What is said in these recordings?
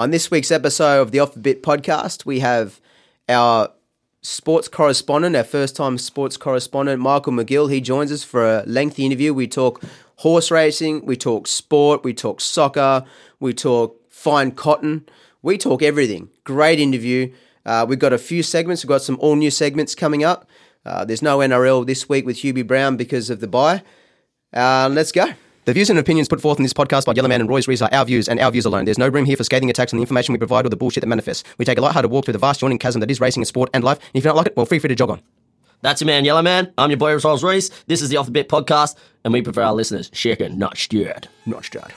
On this week's episode of the Off the Bit podcast, we have our sports correspondent, our first time sports correspondent, Michael McGill. He joins us for a lengthy interview. We talk horse racing, we talk sport, we talk soccer, we talk Fine Cotton, we talk everything. Great interview. Uh, we've got a few segments, we've got some all new segments coming up. Uh, there's no NRL this week with Hubie Brown because of the bye. Uh, let's go. The views and opinions put forth in this podcast by Yellowman and Royce Rees are our views and our views alone. There's no room here for scathing attacks on the information we provide or the bullshit that manifests. We take a lighthearted walk through the vast yawning chasm that is racing and sport and life. And if you don't like it, well, feel free to jog on. That's your man, Yellow Man. I'm your boy, Rolls Royce. This is the Off the Bit podcast, and we prefer our listeners shaken, not stirred. Not stirred.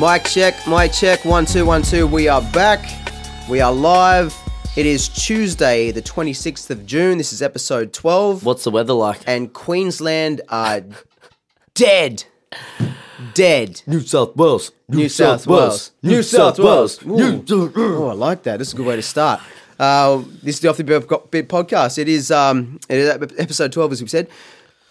Mic check, mic check, one, two, one, two. We are back. We are live. It is Tuesday, the 26th of June. This is episode 12. What's the weather like? And Queensland are dead. Dead. New South Wales. New South Wales. New South Wales. Ooh. Oh, I like that. That's a good way to start. Uh, this is the Off the Bit Bit podcast. It is, um, it is episode 12, as we've said.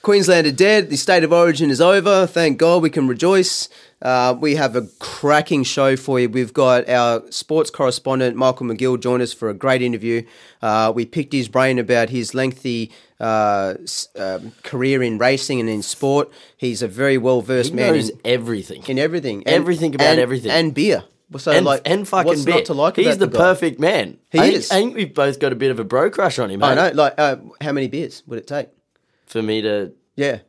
Queensland are dead. The state of origin is over. Thank God we can rejoice. Uh, we have a cracking show for you. We've got our sports correspondent, Michael McGill, join us for a great interview. Uh, we picked his brain about his lengthy uh, uh, career in racing and in sport. He's a very well versed man knows in everything. in everything. And- Everything about and- everything. And beer. So, and, like, and fucking what's bit. not to like He's the, guy? perfect man. He ain't, is. Ain't we've both got a bit of a bro crush on him? I know. Like, uh, how many beers would it take? For me to Yeah.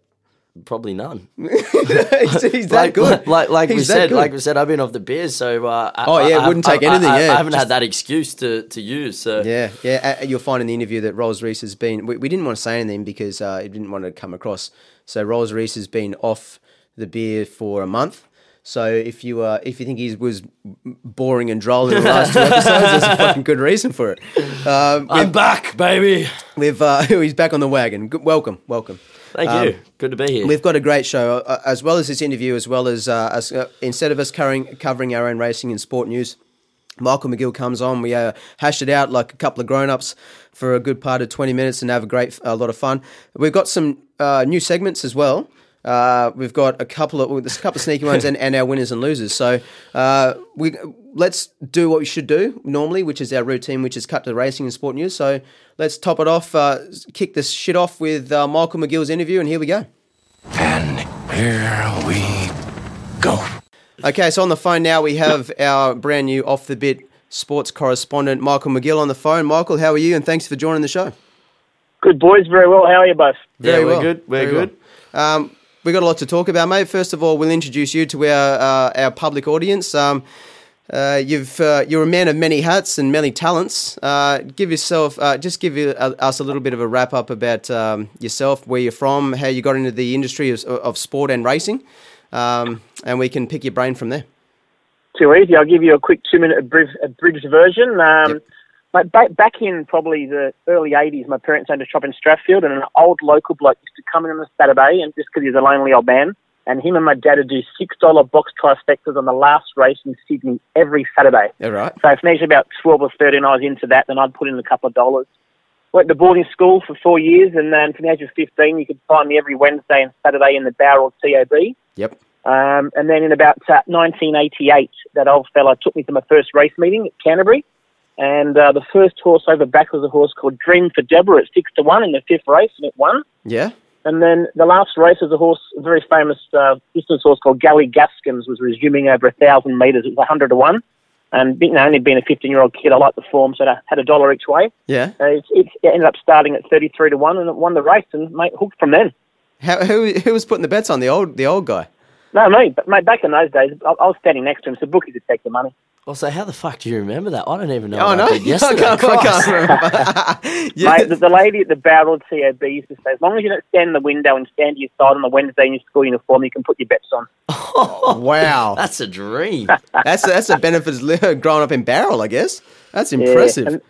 probably none. he's, he's that like, good. Like like we He's that said, good. like we said, I've been off the beers, so uh, I- Oh, yeah, I- wouldn't take anything, I, yeah, I haven't just- had that excuse to to use. So Yeah, yeah. Uh, you'll find in the interview that Rolls Reese has been. We, we didn't want to say anything because uh, it didn't want to come across. So Rolls Reese has been off the beer for a month. So if you uh, if you think he was boring and droll in the last two episodes, there's a fucking good reason for it. Um, I'm back, baby. we've uh, he's back on the wagon. Good, welcome, welcome. Thank Um, you. Good to be here. We've got a great show, uh, as well as this interview, as well as uh, us, uh, instead of us covering, covering our own racing and sport news, Michael McGill comes on. We uh, hash it out like a couple of grown ups for a good part of 20 minutes and have a great, a lot of fun. We've got some uh, new segments as well. Uh, we've got a couple of there's a couple of sneaky ones and, and our winners and losers. So uh, we let's do what we should do normally, which is our routine, which is cut to racing and sport news. So let's top it off, uh, kick this shit off with uh, Michael McGill's interview, and here we go. And here we go. Okay, so on the phone now we have our brand new off the bit sports correspondent Michael McGill on the phone. Michael, how are you? And thanks for joining the show. Good boys, very well. How are you both? yeah, very we're well, good. We're very good. well. Um, we got a lot to talk about, mate. First of all, we'll introduce you to our uh, our public audience. Um, uh, you've uh, you're a man of many hats and many talents. Uh, give yourself uh, just give you, uh, us a little bit of a wrap up about um, yourself, where you're from, how you got into the industry of, of sport and racing, um, and we can pick your brain from there. Too easy. I'll give you a quick two-minute abridged, abridged version. Um, Yep. Like back, back in probably the early 80s, my parents owned a shop in Strathfield, and an old local bloke used to come in on a Saturday, and just because he's a lonely old man, and him and my dad would do $6 box trifectas on the last race in Sydney every Saturday. All right. So if next about 12 or 13 I was into that, then I'd put in a couple of dollars. Went to boarding school for four years, and then from the age of 15, you could find me every Wednesday and Saturday in the Bowral TAB. Yep. Um, and then in about uh, 1988, that old fella took me to my first race meeting at Canterbury. And uh, the first horse over back was a horse called Dream for Deborah at six to one in the fifth race, and it won. Yeah. And then the last race was a horse, a very famous uh, distance horse called Gally Gaskins, was resuming over a thousand metres. It was 100 to one. And you know, only being a 15 year old kid, I liked the form, so I had a dollar each way. Yeah. Uh, it, it ended up starting at 33 to one, and it won the race, and mate, hooked from then. How, who who was putting the bets on the old the old guy? No, me, but mate, back in those days, I, I was standing next to him, so bookies would take the money. Also, how the fuck do you remember that? I don't even know. Oh no! I did yesterday. I can't, I can't remember. yeah. Mate, the, the lady at the Bowral TAB used to say, as long as you don't stand in the window and stand to your side on the Wednesday in your school uniform, you can put your bets on. wow, That's a dream. that's that's the benefit of growing up in Bowral, I guess. That's Yeah, impressive. And,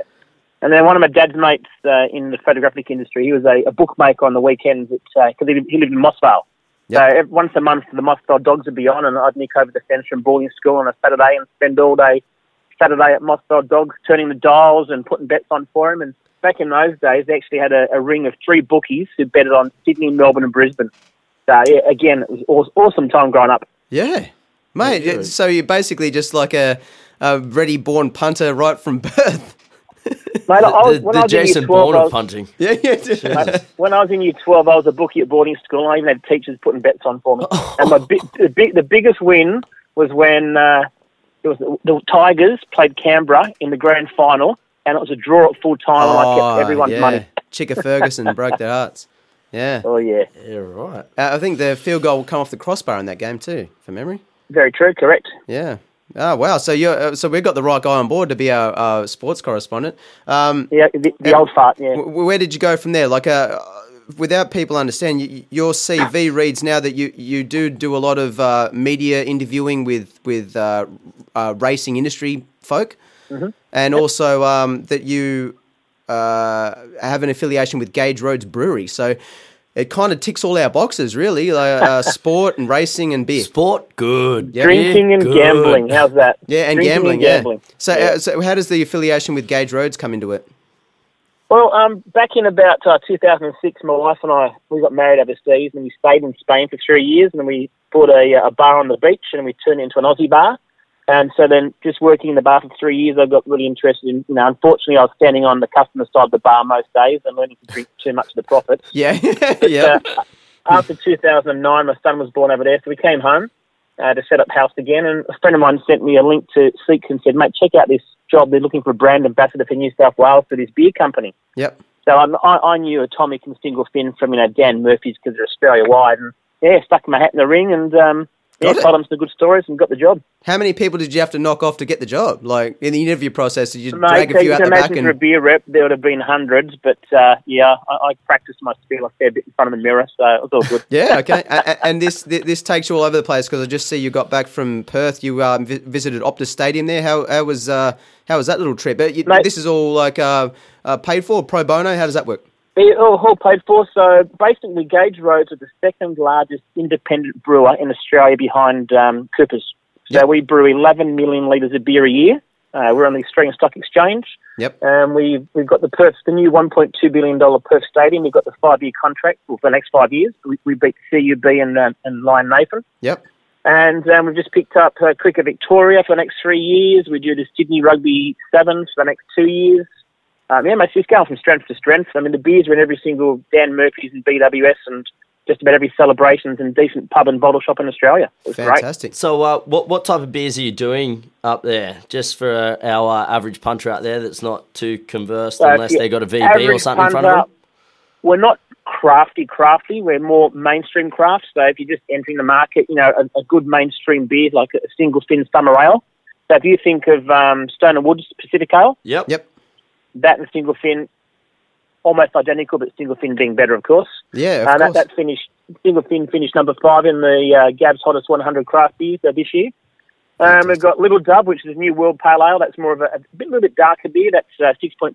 and then one of my dad's mates uh, in the photographic industry, he was a, a bookmaker on the weekends because he, lived- he lived in Moss Vale. Yep. So ev- once a month, the Moss Vale Dogs would be on, and I'd nick over the fence from boarding school on a Saturday and spend all day Saturday at Moss Vale Dogs, turning the dials and putting bets on for him. And back in those days, they actually had a, a ring of three bookies who betted on Sydney, Melbourne, and Brisbane. So yeah, again, it was aw- awesome time growing up. Yeah, mate. so you're basically just like a, a ready-born punter right from birth. Mate, I was, The, when the I was in year Jason 12, Bourne I of was, punting. yeah, yeah. Mate, when I was in year 12, I was a bookie at boarding school. and I even had teachers putting bets on for me. And my bi- the, big, the biggest win was when uh, it was the, the Tigers played Canberra in the grand final, and it was a draw at full time, and I kept everyone's Oh, yeah. money. Chicka Ferguson broke their hearts. Yeah, Oh yeah, Yeah, right. uh, I think the field goal will come off the crossbar in that game too, for memory. very true, correct. Yeah. Oh wow! So you uh, so we've got the right guy on board to be our, our sports correspondent. Um, Yeah, the, the old fart. Yeah. where did you go from there? Like, uh, without people understanding, your CV reads now that you, you do do a lot of uh, media interviewing with with uh, uh, racing industry folk, and also um, that you uh, have an affiliation with Gage Roads Brewery. So it kind of ticks all our boxes, really. Like, uh, sport and racing and beer. Sport, good. Yeah. Drinking and Good. gambling. How's that? Yeah, and Drinking gambling. gambling. Yeah. So, Yeah. Uh, so how does the affiliation with Gage Roads come into it? Well, um, back in about uh, 2006, my wife and I we got married overseas, and we stayed in Spain for three years, and then we bought a, a bar on the beach, and we turned it into an Aussie bar. And so then, just working in the bar for three years, I got really interested in. You know, unfortunately, I was standing on the customer side of the bar most days and learning to drink too much of the profits. Yeah. yeah. Uh, after 2009, my son was born over there, so we came home uh, to set up house again. And a friend of mine sent me a link to Seek and said, "Mate, check out this job. They're looking for a brand ambassador for New South Wales for this beer company." Yep. So I'm, I, I knew Atomic and Single Fin from you know Dan Murphy's because they're Australia wide, and yeah, stuck my hat in the ring and um, yeah, Got told them some good stories and got the job. How many people did you have to knock off to get the job? Like in the interview process, did you Mate, drag a few out the back imagine for a and? beer rep, there would have been hundreds, but uh, yeah, I, I practiced my spiel a fair bit in front of the mirror, so it was all good. Yeah, okay. A- a- and this this takes you all over the place because I just see you got back from Perth. You um, vi- visited Optus Stadium there. How, how was uh, how was that little trip? You, Mate- this is all like uh, uh, paid for pro bono. How does that work? They all, paid for. So basically, Gage Roads are the second largest independent brewer in Australia behind um, Coopers. So Yep. we brew 11 million litres of beer a year. Uh, we're on the Australian Stock Exchange. Yep. Um, we, we've got the Perth, the new $1.2 billion Perth Stadium. We've got the five-year contract for the next five years. We, we beat CUB and, uh, and Lion Nathan. Yep. And um, we've just picked up uh, Cricket Victoria for the next three years. We do the Sydney Rugby Sevens for the next two years. Um, yeah, mate, it's just going from strength to strength. I mean, the beers are in every single Dan Murphy's and BWS and just about every celebrations and decent pub and bottle shop in Australia. It's great. Fantastic. So, uh, what what type of beers are you doing up there? Just for uh, our uh, average punter out there that's not too conversed, So unless you- they got a VB or average something in front of punter, them. We're not crafty, crafty. We're more mainstream craft. So if you're just entering the market, you know, a, a good mainstream beer like a single fin summer ale. So if you think of um, Stone and Woods Pacific Ale, Yep. Yep. That and single fin, almost identical, but single fin being better, of course. Yeah. Of Uh, that, course. that finished single fin finished number five in the uh, Gab's hottest 100 craft beers uh, this year. Um, we've got Little Dove, which is a new world pale ale. That's more of a, a bit, little bit darker beer. That's uh, 6.2%.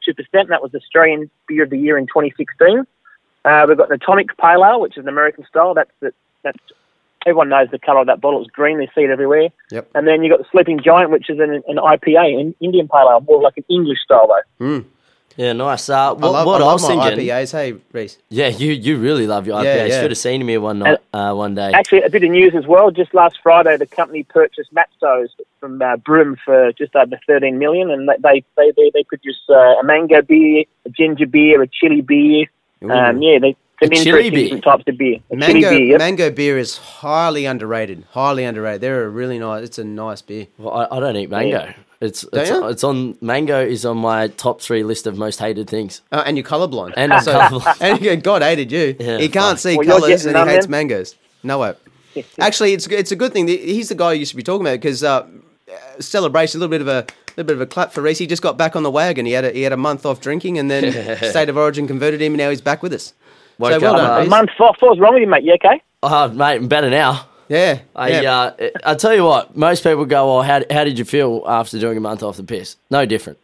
That was Australian Beer of the Year in 2016. Uh, we've got the Atomic Pale Ale, which is an American style. That's the, that's everyone knows the colour of that bottle. It's green. They see it everywhere. Yep. And then you've got the Sleeping Giant, which is an, an IPA, an Indian pale ale, more like an English style though. Yeah, nice. Uh, what I love, what I I, love was my thinking. IPAs. Hey, Reese. Yeah, you you really love your IPAs. Yeah, yeah. Should have seen me one night, uh, one day. Actually, a bit of news as well. Just last Friday, the company purchased Matso's from uh, Broome for just over 13 million, and they they they, they produce uh, a mango beer, a ginger beer, a chili beer. Um, yeah, they A some chili interesting beer? different types of beer. A Mango, chili beer. Yep. mango beer is highly underrated. Highly underrated. They're a really nice. It's a nice beer. Well, I, I don't eat mango. It's it's, it's on mango is on my top three list of most hated things. Uh, and you're colorblind. And I'm colourblind. and God hated you. Yeah, he can't fuck. see Well, colors and he hates then? mangoes. No way. Actually, it's it's a good thing. He's the guy you should be talking about because uh, celebration, a little bit of a little bit of a clap for Reese. He just got back on the wagon. He had a, he had a month off drinking, and then State of Origin converted him, and now he's back with us. Woke so well up, done, A month off. What's wrong with you, mate? You okay? Oh, mate, I'm better now. Yeah, I yeah. uh, I tell you what, most people go, "Oh, how how did you feel after doing a month off the piss?" No different.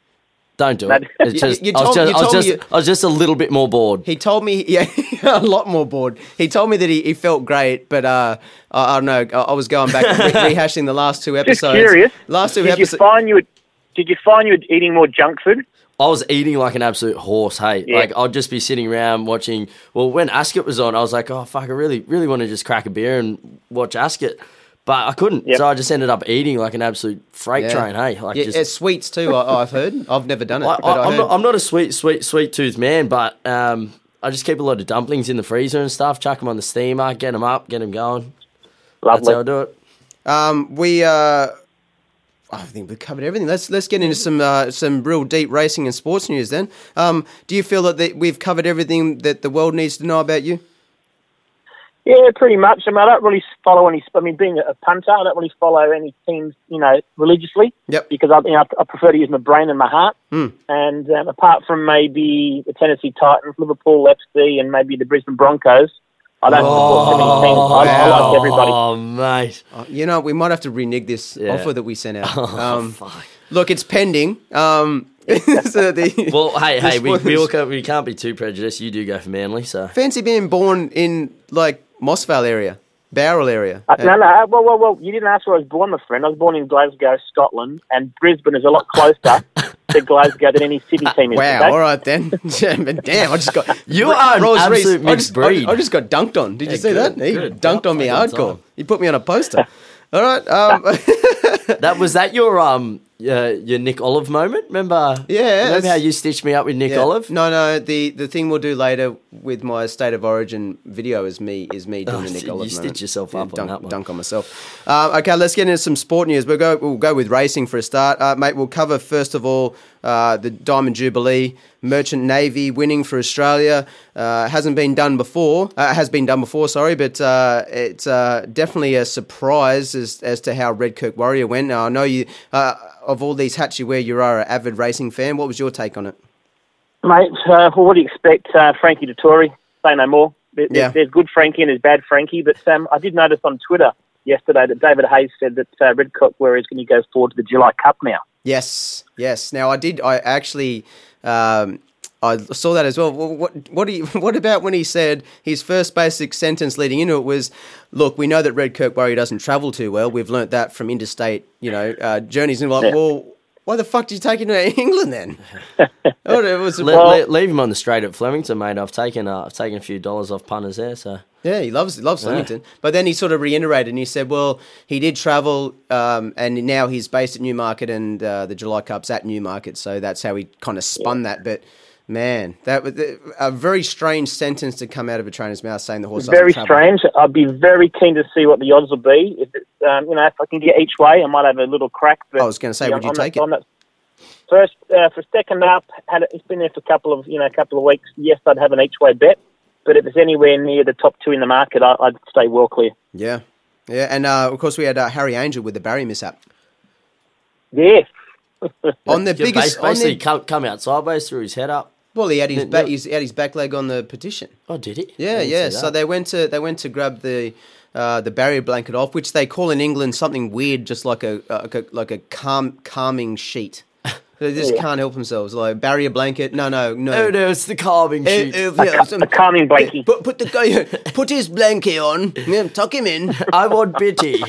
Don't do it. It's You- just, you I, was told- just, I, was me just, you- I was just a little bit more bored. He told me, yeah, a lot more bored. He told me that he, he felt great, but uh, I, I don't know. I, I was going back re- rehashing the last two episodes. Just episodes. curious. Last two did you find you were, did you find you were eating more junk food? I was eating like an absolute horse. Hey, Yeah. like I'd just be sitting around watching. Well, when Ascot was on, I was like, oh fuck, I really, really want to just crack a beer and watch Ascot, but I couldn't. Yep. So I just ended up eating like an absolute freight Yeah. train. Hey, like yeah, just. it's sweets too. I, I've heard. I've never done it, I, but I, I, am not, I'm not a sweet, sweet, sweet tooth man, but um, I just keep a lot of dumplings in the freezer and stuff. Chuck them on the steamer, get them up, get them going. That's how I do it. Um, we, uh, I think we've covered everything. Let's let's get into some uh, some real deep racing and sports news. Then, um, do you feel that the, we've covered everything that the world needs to know about you? Yeah, pretty much. I mean, I don't really follow any. I mean, being a punter, I don't really follow any teams, you know, religiously. Yep. Because I, you know, I prefer to use my brain and my heart. Mm. And um, apart from maybe the Tennessee Titans, Liverpool FC, and maybe the Brisbane Broncos, I don't support too many teams. I, I like everybody. Oh, mate. Uh, you know, we might have to renege this Yeah. offer that we sent out. Oh, Um, fuck. look, it's pending. Um, so the, Well, hey, hey, we, we, all can't, we can't be too prejudiced. You do go for Manly, so. fancy being born in like Moss Vale area, Bowral area. Uh, no, no. Well, well, well. You didn't ask where I was born, my friend. I was born in Glasgow, Scotland, and Brisbane is a lot closer to Glasgow than any city team is. Wow. okay? All right then. But Damn, I just got You are an Rolls absolute I mixed just, breed. I, I just got dunked on. Did you Yeah, see good, that? He good. dunked on me Fucking hardcore. time. He put me on a poster. All right. Um, That was that your um uh, your Nick Olive moment? Remember? Yeah, Remember how you stitched me up with Nick yeah. Olive? No, no. The the thing we'll do later with my state of origin video is me is me doing Oh, the Nick Olive. you stitch moment. yourself Yeah, up on dunk, that one. Dunk on myself. Um, okay, let's get into some sport news. We'll go. We'll go with racing for a start, uh, mate. We'll cover first of all uh, the Diamond Jubilee. Merchant Navy winning for Australia uh, hasn't been done before. Uh, has been done before, sorry, but uh, it's uh, definitely a surprise as as to how Redkirk Warrior went. Now I know you uh, of all these hats you wear, you are an avid racing fan. What was your take on it? Mate, uh, well, what do you expect? Uh, Frankie Dettori, say no more. There, Yeah. There's good Frankie and there's bad Frankie, but um, I did notice on Twitter yesterday that David Hayes said that uh, Redkirk Warrior is going to go forward to the July Cup now. Yes, yes. Now I did. I actually, um, I saw that as well. What, what do you, What about when he said his first basic sentence leading into it was, "Look, we know that Redkirk Warrior doesn't travel too well. We've learnt that from interstate, you know, uh, journeys." And like, Yeah. well, why the fuck did you take him to England then? oh, it was. Well- le- leave him on the straight at Flemington, mate. I've taken uh, I've taken a few dollars off punters there, so Yeah, he loves he loves Flemington. But then he sort of reiterated and he said, "Well, he did travel, um, and now he's based at Newmarket, and uh, the July Cup's at Newmarket, so that's how he kind of spun that." But man, that was a very strange sentence to come out of a trainer's mouth, saying the horse doesn't Very strange. I'd be very keen to see what the odds will be. If it's, um, you know, if I can get each way, I might have a little crack. But I was gonna say, yeah, would you on that- take it? First, uh, for second up, had it, it's been there for a couple of you know a couple of weeks. Yes, I'd have an each way bet, but if it's anywhere near the top two in the market, I, I'd stay well clear. Yeah, yeah, and uh, of course we had uh, Harry Angel with the barrier mishap Yeah, on the Yeah, biggest. bas- On basically the, come, come out sideways, threw his head up. Well, he had his Yeah, back, yeah. he's had his back leg on the partition. Oh, did he? Yeah, yeah. So they went to they went to grab the uh, the barrier blanket off, which they call in England something weird, just like a like a, like a calm calming sheet. They just Yeah. can't help themselves. Like barrier blanket. No, no, no. Oh no, it's the carving Eh, sheet. eh, yeah, some- a calming blankie. Put put the guy put his blanket on. Yeah, tuck him in. I want Bitty.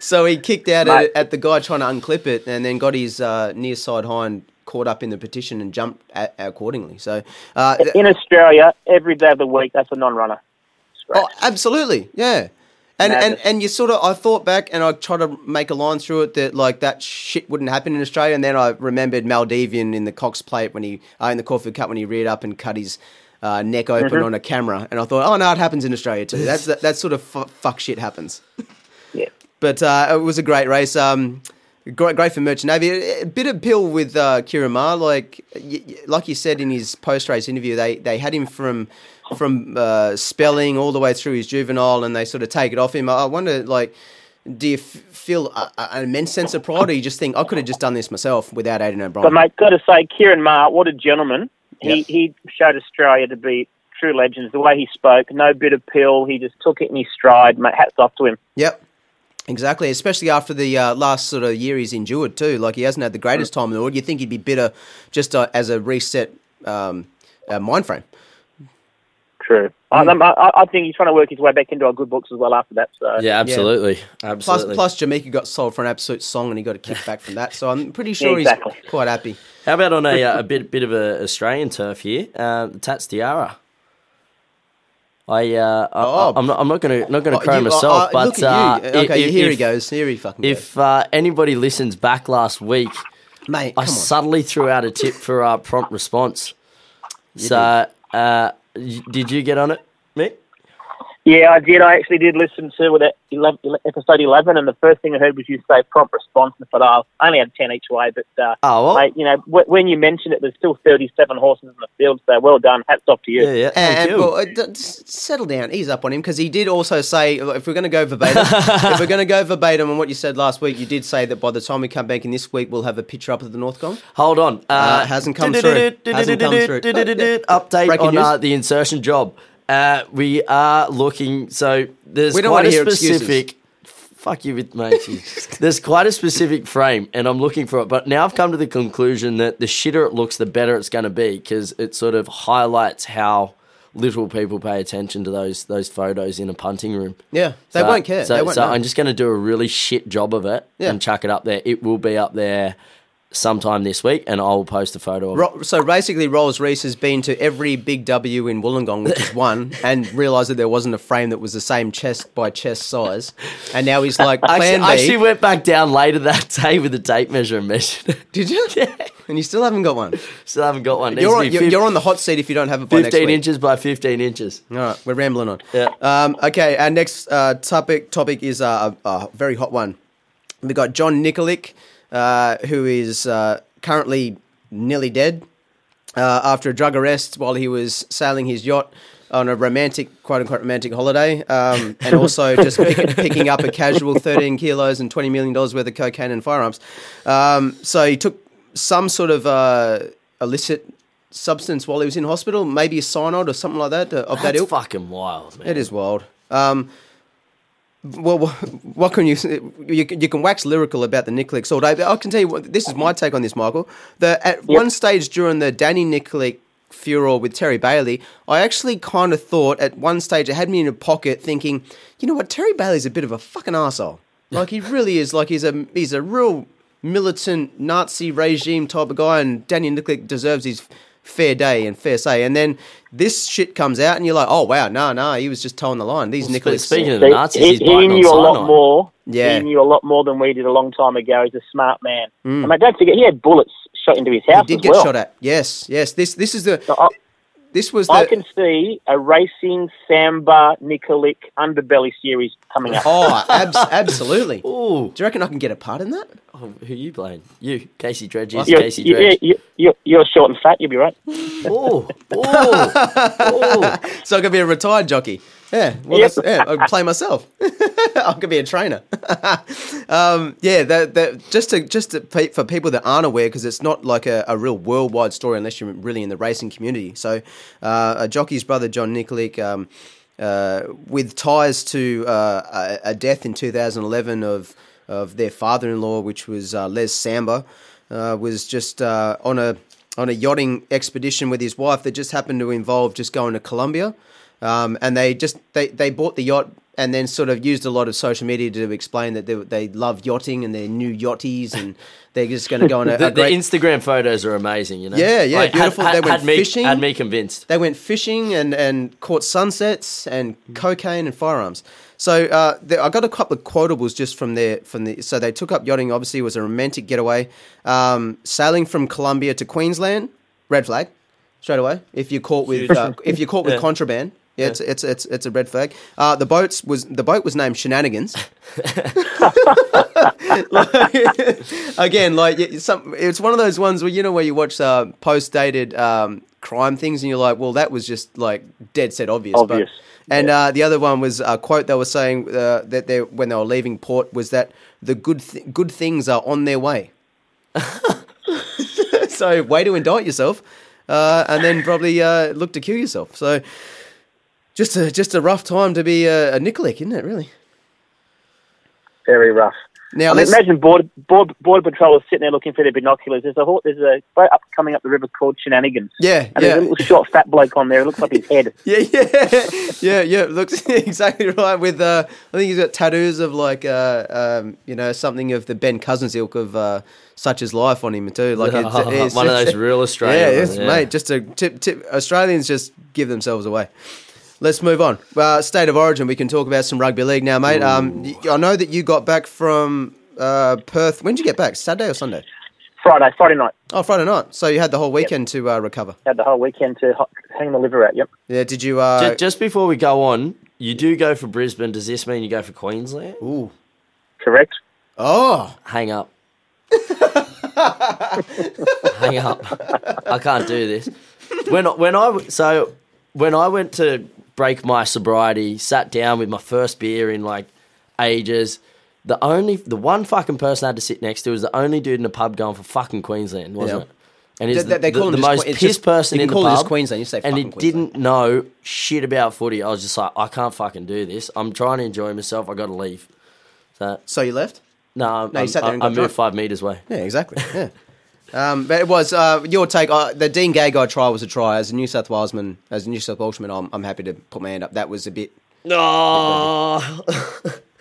So he kicked out at, at the guy trying to unclip it, and then got his uh, near side hind caught up in the partition and jumped a accordingly. So. Uh, In Australia, every day of the week, that's a non-runner. Oh, absolutely, yeah. And, and and you sort of, I thought back and I tried to make a line through it that like that shit wouldn't happen in Australia. And then I remembered Maldivian in the Cox Plate when he, uh, in the Caulfield Cup when he reared up and cut his uh, neck open Mm-hmm. on a camera. And I thought, oh no, it happens in Australia too. That's that, that sort of fu- fuck shit happens. yeah. But uh, it was a great race. Um, great, great for Merchant Navy. A, bit of pill with uh, Ciaron Maher. Like, like you said in his post-race interview, they they had him from from uh, spelling all the way through his juvenile, and they sort of take it off him. I wonder, like, do you f- feel a, a- an immense sense of pride, or you just think I could have just done this myself without Aidan O'Brien? But mate, got to say, Ciaron Maher, what a gentleman. He he showed Australia to be true legends. The way he spoke, no bit of pill. He just took it in his stride. Mate, hats off to him. Yep. Exactly, especially after the uh, last sort of year he's endured too. Like he hasn't had the greatest time in the world. You think he'd be bitter just uh, as a reset um, uh, mind frame. True. I, I, I think he's trying to work his way back into our good books as well after that. So Yeah, absolutely, Plus, absolutely. plus Jameka got sold for an absolute song, and he got a kick back from that. So I'm pretty sure exactly. he's quite happy. How about on a, uh, a bit bit of a Australian turf here? Uh, the Tats Tiara. I, uh, I, Oh. I'm not, I'm not gonna not gonna Oh, cry you- myself, oh, oh, but you. uh, Okay, if, here he goes. Here he fucking If uh, anybody listens back last week. Mate, I subtly threw out a tip for our prompt response. so, uh, did you get on it, Mick? Yeah, I did. I actually did listen to with it, 11, episode 11, and the first thing I heard was you say prompt response, and I thought, oh, I only had 10 each way, but, uh, Oh well, mate, you know, w- when you mentioned it, there's still 37 horses in the field, so well done. Hats off to you. yeah, yeah. Thank And, you. well, uh, d- s- settle down, ease up on him because he did also say if we're going to go verbatim, if we're going to go verbatim on what you said last week, you did say that by the time we come back in this week, we'll have a picture up of the North Gong. Hold on. Uh, hasn't come through. Hasn't come through. Update on uh, the insertion job. Uh, we are looking. So there's We don't quite wanna a excuses. specific. Fuck you, with mate. there's quite a specific frame, and I'm looking for it. But now I've come to the conclusion that the shitter it looks, the better it's going to be, because it sort of highlights how little people pay attention to those those photos in a punting room. Yeah, they So- won't care. So, won't so. I'm just going to do a really shit job of it Yeah. and chuck it up there. It will be up there sometime this week, and I will post a photo of it. Ro- so basically, Rolls Reese has been to every big W in Wollongong, which is one, and realised that there wasn't a frame that was the same chest by chest size. And now he's like, I Plan actually, I actually went back down later that day with a tape measure and measured it. Did you? Yeah. And you still haven't got one. Still haven't got one. Needs You're to on, be you're, fif- you're on the hot seat if you don't have it by next 15 week. inches by 15 inches. All right, we're rambling on. Yeah. Um, okay, our next uh, topic topic is uh, a, a very hot one. We got John Nikolic, uh, who is uh, currently nearly dead uh, after a drug arrest while he was sailing his yacht on a romantic, quote unquote, romantic holiday, um, and also just pick, picking up a casual 13 kilos and 20 million dollars worth of cocaine and firearms. Um, so he took some sort of uh, illicit substance while he was in hospital, maybe a cyanide or something like that uh, of that That's ilk. fucking wild, man. It is wild. Um, well, what can you, you? can- You can wax lyrical about the Nikolics all day, but I can tell you what. This is my take on this, Michael. The at one stage during the Danny Nikolic furor with Terry Bailey, I actually kind of thought at one stage it had me in a pocket, thinking, you know what, Terry Bailey's a bit of a fucking asshole. Like he really is. Like he's a he's a real militant Nazi regime type of guy, and Danny Nikolic deserves his fair day and fair say. And then this shit comes out, and you're like, oh wow, no, no, he was just towing the line. These Well, spe- Nikolics. speaking of the Nazis, he, he's he biting knew a lot cyanide. more. Yeah. He knew a lot more than we did a long time ago. He's a smart man. Mm. I mean, don't forget, he had bullets shot into his house He did as get well. shot at. Yes, yes. This this is the So I, this was I can see a racing Samba Nikolic underbelly series coming up. oh abs- absolutely. Do you reckon I can get a part in that? Oh, who you playing? You, Casey Dredge is You're, Casey you- Dredge. you- you- you're short and fat, you'll be right. Oh, oh, oh. So I could be a retired jockey. Yeah, well, Yep. that's, yeah, I play myself. I could be a trainer. um, yeah, that, that just to just to, for people that aren't aware, because it's not like a, a real worldwide story unless you're really in the racing community. So, uh, a jockey's brother, John Nikolic, um, uh, with ties to uh, a, a death in 2011 of of their father-in-law, which was uh, Les Samba, uh, was just uh, on a on a yachting expedition with his wife that just happened to involve just going to Colombia, um, and they just they, they bought the yacht and then sort of used a lot of social media to explain that they, they love yachting and they're new yachties and they're just going to go on a, The, a the. Instagram photos are amazing, you know? Yeah, yeah, Like, beautiful. Had, They had, went had me, fishing. Had me convinced. they went fishing and, and caught sunsets and cocaine and firearms. So uh, there, I got a couple of quotables just from there. From the so they took up yachting. Obviously, it was a romantic getaway. Um, sailing from Colombia to Queensland, red flag, straight away. If you're caught with uh, if you're caught with Yeah. contraband, yeah, It's, it's it's it's a red flag. Uh, the boats was the boat was named Shenanigans. Again, like it's some, it's one of those ones where you know where you watch uh, post dated um, crime things and you're like, well, that was just like dead set obvious. Obvious. But, and uh, the other one was a quote they were saying uh, that they when they were leaving port was that the good th- good things are on their way. so way to indict yourself, uh, and then probably uh, look to kill yourself. So just a just a rough time to be a, a Nikolic, isn't it? Really. very rough. Now I mean, let's imagine border, border, border patrollers sitting there looking for their binoculars. There's a there's a boat up coming up the river called Shenanigans. Yeah, and yeah. there's a little short fat bloke on there. It looks like his head. Yeah, yeah, yeah, yeah. It looks exactly right. With uh, I think he's got tattoos of like uh, um, you know, something of the Ben Cousins ilk of uh, such as life on him too. Like it's, it's One of those real Australians. Yeah, yeah. mate. Just a tip, tip. Australians just give themselves away. Let's move on. Uh, state of origin. We can talk about some rugby league now, mate. Um, y- I know that you got back from uh, Perth. When did you get back? Saturday or Sunday? Friday, Friday night. Oh, Friday night. So you had the whole weekend to uh, recover. Had the whole weekend to ho- hang the liver out. Yep. Yeah. Did you? Uh, Ju- Just before we go on, you do go for Brisbane. Does this mean you go for Queensland? ooh. Correct. Oh. Hang up. Hang up. I can't do this. When when I so when I went to break my sobriety, sat down with my first beer in like ages. The only the one fucking person I had to sit next to was the only dude in the pub going for fucking Queensland, wasn't Yeah. it? And he's They- the, they the, him the most pissed just- person you in the call it pub. just Queensland, you say and he didn't know shit about footy. I was just like, I can't fucking do this. I'm trying to enjoy myself. I got to leave. So So you left? no, No, you I'm- sat there I, and I got drunk. moved five meters away. Yeah, exactly. Yeah. Um, but it was uh, your take. Uh, the Dane Gagai trial was a try. As a New South Walesman, as a New South Welshman, I'm, I'm happy to put my hand up. That was a bit No,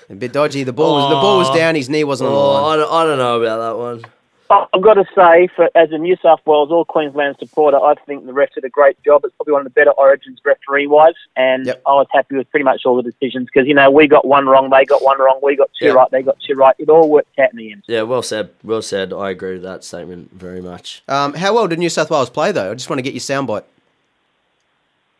a bit dodgy. The ball was the ball was down. His knee wasn't on the oh, line. I, don't, I don't know about that one. I- I've got to say, for as a New South Wales or Queensland supporter, I think the ref did a great job. It's probably one of the better Origins referee-wise, and Yep. I was happy with pretty much all the decisions because you know we got one wrong, they got one wrong, we got two Yeah. right, they got two right. It all worked out in the end. Yeah, well said. Well said. I agree with that statement very much. Um, how well did New South Wales play though? I just want to get your soundbite.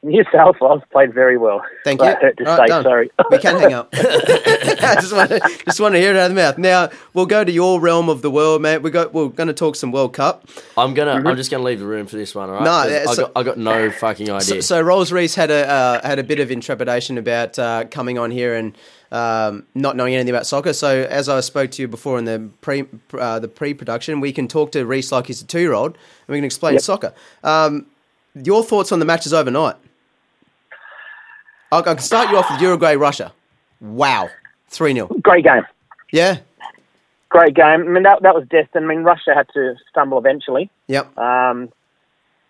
New South Wales played very well. Thank But you. I hurt to All right, say done. sorry. We can hang up. I just want to just want to hear it out of the mouth. Now we'll go to your realm of the world, mate. We got we're going to talk some World Cup. I'm gonna. I'm just gonna leave the room for this one. All right? No, 'Cause yeah, I so- got. I got no fucking idea. So, so Rolls Reese had a uh, had a bit of intrepidation about uh, coming on here and um, not knowing anything about soccer. So as I spoke to you before in the pre uh, the pre production, we can talk to Reese like he's a two year old and we can explain Yep. soccer. Um, your thoughts on the matches overnight? I I can start you off with Uruguay Russia. Wow, three 0 Great game. Yeah. Great game. I mean, that, that was destined. I mean, Russia had to stumble eventually. Yep. Um,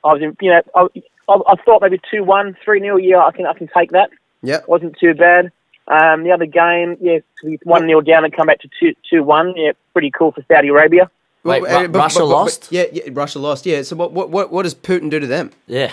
I was, in, you know, I, I, I thought maybe 2 1, 3 0. Yeah, I can, I can take that. Yep. Wasn't too bad. Um, the other game, yeah, we 1 0 down and come back to 2 2 1. Yeah, pretty cool for Saudi Arabia. Wait, Well, Ru- uh, but- Russia but- but- lost? yeah, yeah, Russia lost. Yeah. So what what what, what does Putin do to them? yeah.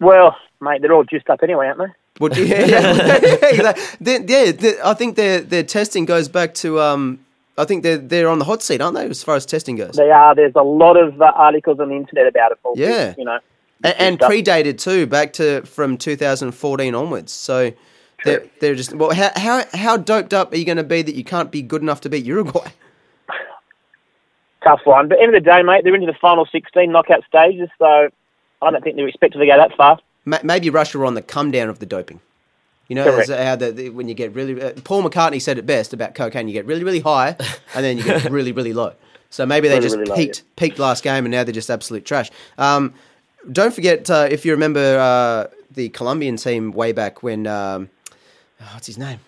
Well, mate, they're all juiced up anyway, aren't they? Would you, yeah, yeah, They- yeah, they- I think their their testing goes back to um. I think they're they're on the hot seat, aren't they, as far as testing goes? They are. There's a lot of uh, articles on the internet about it. All Yeah. You know. and, and predated too, back to from 2014 onwards. So they're they're just well, how how how doped up are you going to be that you can't be good enough to beat Uruguay? tough one. But end of the day, mate, they're into the final 16 knockout stages, so I don't think they're expected to go that far. Ma- Maybe Russia were on the come down of the doping. You know, Correct. how the, the, when you get really uh, Paul McCartney said it best about cocaine. You get really really high, and then you get really really low. So maybe they Really, just really low, peaked peaked last game, and now they're just absolute trash. Um, don't forget uh, if you remember uh, the Colombian team way back when um, oh, what's his name?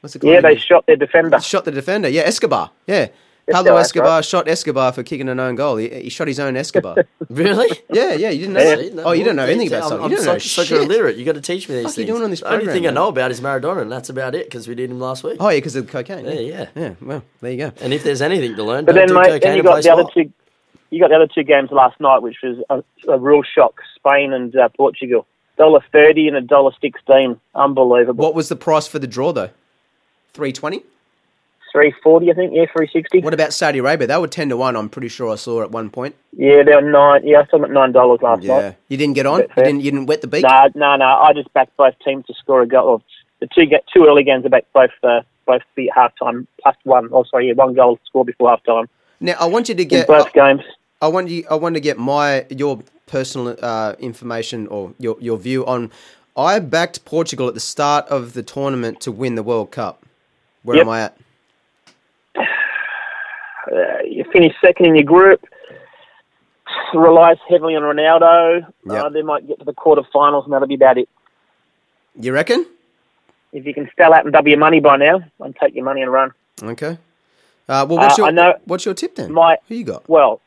What's the Yeah, they Colombian- shot their defender. shot the defender. Yeah, Escobar. Yeah. Pablo Escobar right? shot Escobar for kicking an own goal. He, he shot his own Escobar. really? Yeah, yeah. You didn't know? Yeah. That? Oh, you don't know anything about soccer. I'm, you don't such, know illiterate. You got to teach me these Fuck things. Are you doing on this program, the only thing man? I know about is Maradona, and that's about it because we did him last week. Oh yeah, because of the cocaine. Yeah, yeah, yeah, yeah. Well, there you go. And if there's anything to learn, but then, mate, then you got the other two. You got the other two games last night, which was a, a real shock: Spain and uh, Portugal. Dollar thirty and a dollar sixteen. Unbelievable. What was the price for the draw though? Three twenty. 340, I think. Yeah, 360. What about Saudi Arabia? They were 10 to 1, I'm pretty sure I saw at one point. Yeah, they were 9 Yeah, I saw them at $9 last yeah. night. You didn't get on? You didn't, you didn't wet the beak? No, no, no. I just backed both teams to score a goal. The two two early games, I backed both, uh, both beat half time plus one. Oh, sorry, yeah, one goal score before half time. Now, I want you to get. In both I, games. I want, you, I want to get my your personal uh, information or your, your view on. I backed Portugal at the start of the tournament to win the World Cup. Where yep. am I at? Finish second in your group. Relies heavily on Ronaldo. Yep. Uh, they might get to the quarterfinals, and that'll be about it. You reckon? If you can sell out and double your money by now, I'd take your money and run. Okay. Uh, well, what's Uh, your I know- what's your tip then? My- Who you got? Well,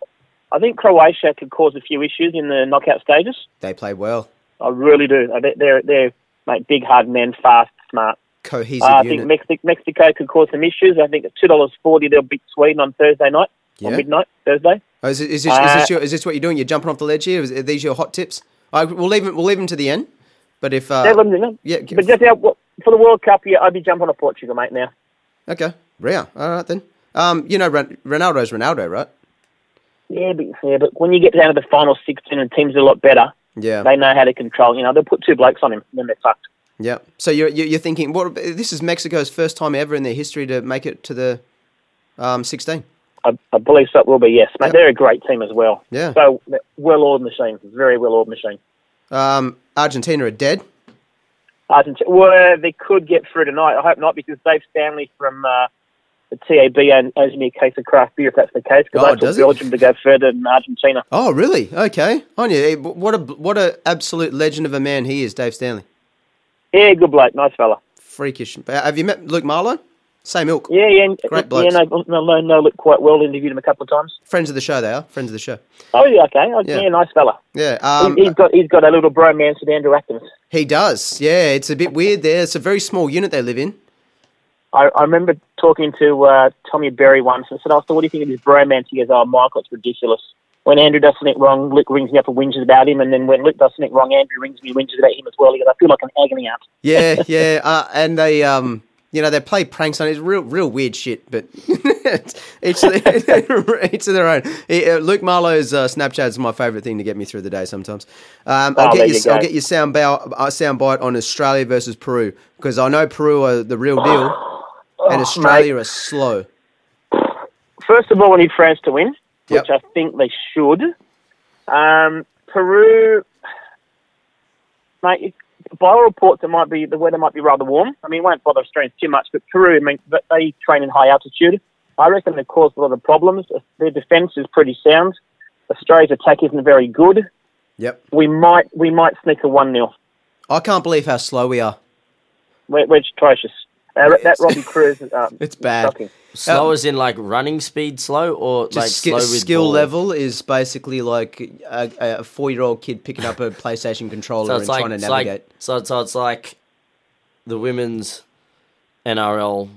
I think Croatia could cause a few issues in the knockout stages. They play well, I really do. I bet They're they're like big, hard men, fast, smart. cohesive Uh, I unit. think Mexico, Mexico could cause some issues. I think at two dollars forty they'll beat Sweden on Thursday night Yeah. or midnight Thursday. Oh, is, it, is, this, is, Uh, this your, is this what you're doing? You're jumping off the ledge here? Is, are these your hot tips? I, we'll leave them. We'll leave them to the end. But if uh, yeah, but just yeah, for the World Cup, yeah, I'd be jumping on Portugal, mate. Now, okay, Ria. All right then. Um, you know, Ron- Ronaldo's Ronaldo, right? yeah, but yeah, but when you get down to the final sixteen and teams are a lot better, Yeah, they know how to control. You know, they'll put two blokes on him, and then they're fucked. yeah. So you're you're thinking, what? This is Mexico's first time ever in their history to make it to the um 16. I, I believe so. It will be yes, mate. Yep. They're a great team as well. Yeah. So well-oiled machine, very well-oiled machine. Um, Argentina are dead. Argentina, well, they could get through tonight. I hope not, because Dave Stanley from uh, the TAB and owes me a case of craft beer if that's the case. Because Oh, I took? Belgium to go further than Argentina. Oh, really? Okay. On you. What a what a absolute legend of a man he is, Dave Stanley. Yeah, good bloke, nice fella. Freakish. Have you met Luke Marlowe? Same ilk. Yeah, yeah, Great yeah. blokes. No, no, no, no, look quite well. Interviewed him a couple of times. Friends of the show, they are. Friends of the show. Oh yeah, okay. Oh, Yeah. yeah. nice fella. Yeah. Um, he, has got he's got a little bromance with Andrew Atkins. he does. Yeah. It's a bit weird there. It's a very small unit they live in. I, I remember talking to uh, Tommy Berry once and I said, "Oh, so what do you think of this bromance?" He goes, "Oh, Michael, it's ridiculous." When Andrew does something wrong, Luke rings me up and whinges about him, and then when Luke does something wrong, Andrew rings me and whinges about him as well. He goes, "I feel like an agony aunt." Yeah. Yeah. Uh, and they, um, you know, they play pranks on it. It's real, real weird shit. But each, each of their own. Uh, Luke Marlowe's uh, Snapchat is my favourite thing to get me through the day. Sometimes. Um, I'll Oh, get there you. I'll get your sound bow, uh, sound bite on Australia versus Peru because I know Peru are the real deal, and Oh, Australia mate. are slow. First of all, we need France to win, Yep. which I think they should. Um, Peru, mate, by all reports, it might be the weather might be rather warm. I mean, it won't bother Australians too much, but Peru, I mean, they train in high altitude. I reckon they cause a lot of problems. Their defence is pretty sound. Australia's attack isn't very good. Yep. We might we might sneak a one 0 I can't believe how slow we are. we're, we're atrocious. Uh, that Robbie Kruse is um, It's bad. shocking. Slow uh, as in like running speed slow or like ski- slow with skill ball? level is basically like a, a four-year-old kid picking up a PlayStation controller So and like, trying to it's navigate. like so, so it's like the women's NRL.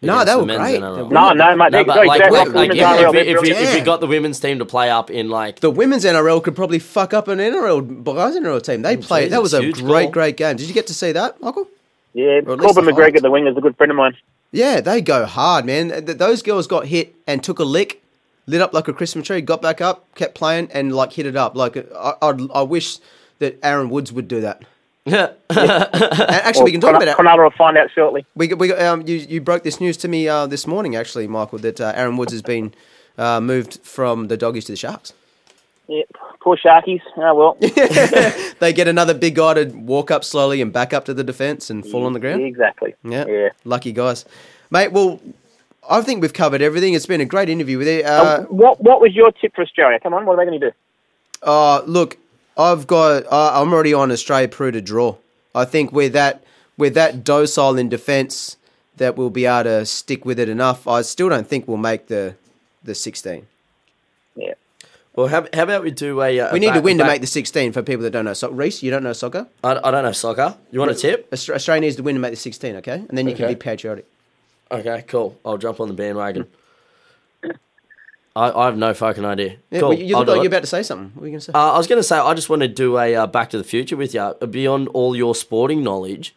No, against they were great. NRL. No, no, mate. No, but like, they're like, like, if, NRL, if, they're if, we, if we got the women's team to play up in like the women's NRL could probably fuck up an NRL boys NRL team. They played. That was a great, goal. great game. Did you get to see that, Michael? Yeah, Or at least Corban the McGregor, highlights. the winger, is a good friend of mine. Yeah, they go hard, man. Those girls got hit and took a lick, lit up like a Christmas tree, got back up, kept playing, and like hit it up. Like I, I'd, I wish that Aaron Woods would do that. And actually, we can talk Con- about it. Conor will find out shortly. We we um you you broke this news to me uh, this morning actually, Michael, that uh, Aaron Woods has been uh, moved from the doggies to the Sharks. Yeah, poor Sharkies. Oh, well. They get another big guy to walk up slowly and back up to the defence and fall on the ground. Exactly. Yeah, Yeah. lucky guys, mate. Well, I think we've covered everything. It's been a great interview with you. Uh, Uh, what What was your tip for Australia? Come on, what are they going to do? uh, look, I've got. Uh, I'm already on Australia Peru to draw. I think we're that we're that docile in defence that we'll be able to stick with it enough. I still don't think we'll make the the 16. Yeah. Well, how, how about we do a? Uh, We a need to back- win to back- make the 16 for people that don't know. So, Reese, you don't know soccer? I, I don't know soccer. You want a tip? Austra- Australia needs to win to make the 16, okay? And then you can be patriotic. Okay, cool. I'll jump on the bandwagon. I, I have no fucking idea. Yeah, cool. well, you look like you're about to say something. What are you going to say? Uh, I was going to say, I just want to do a uh, Back to the Future with you. Uh, Beyond all your sporting knowledge,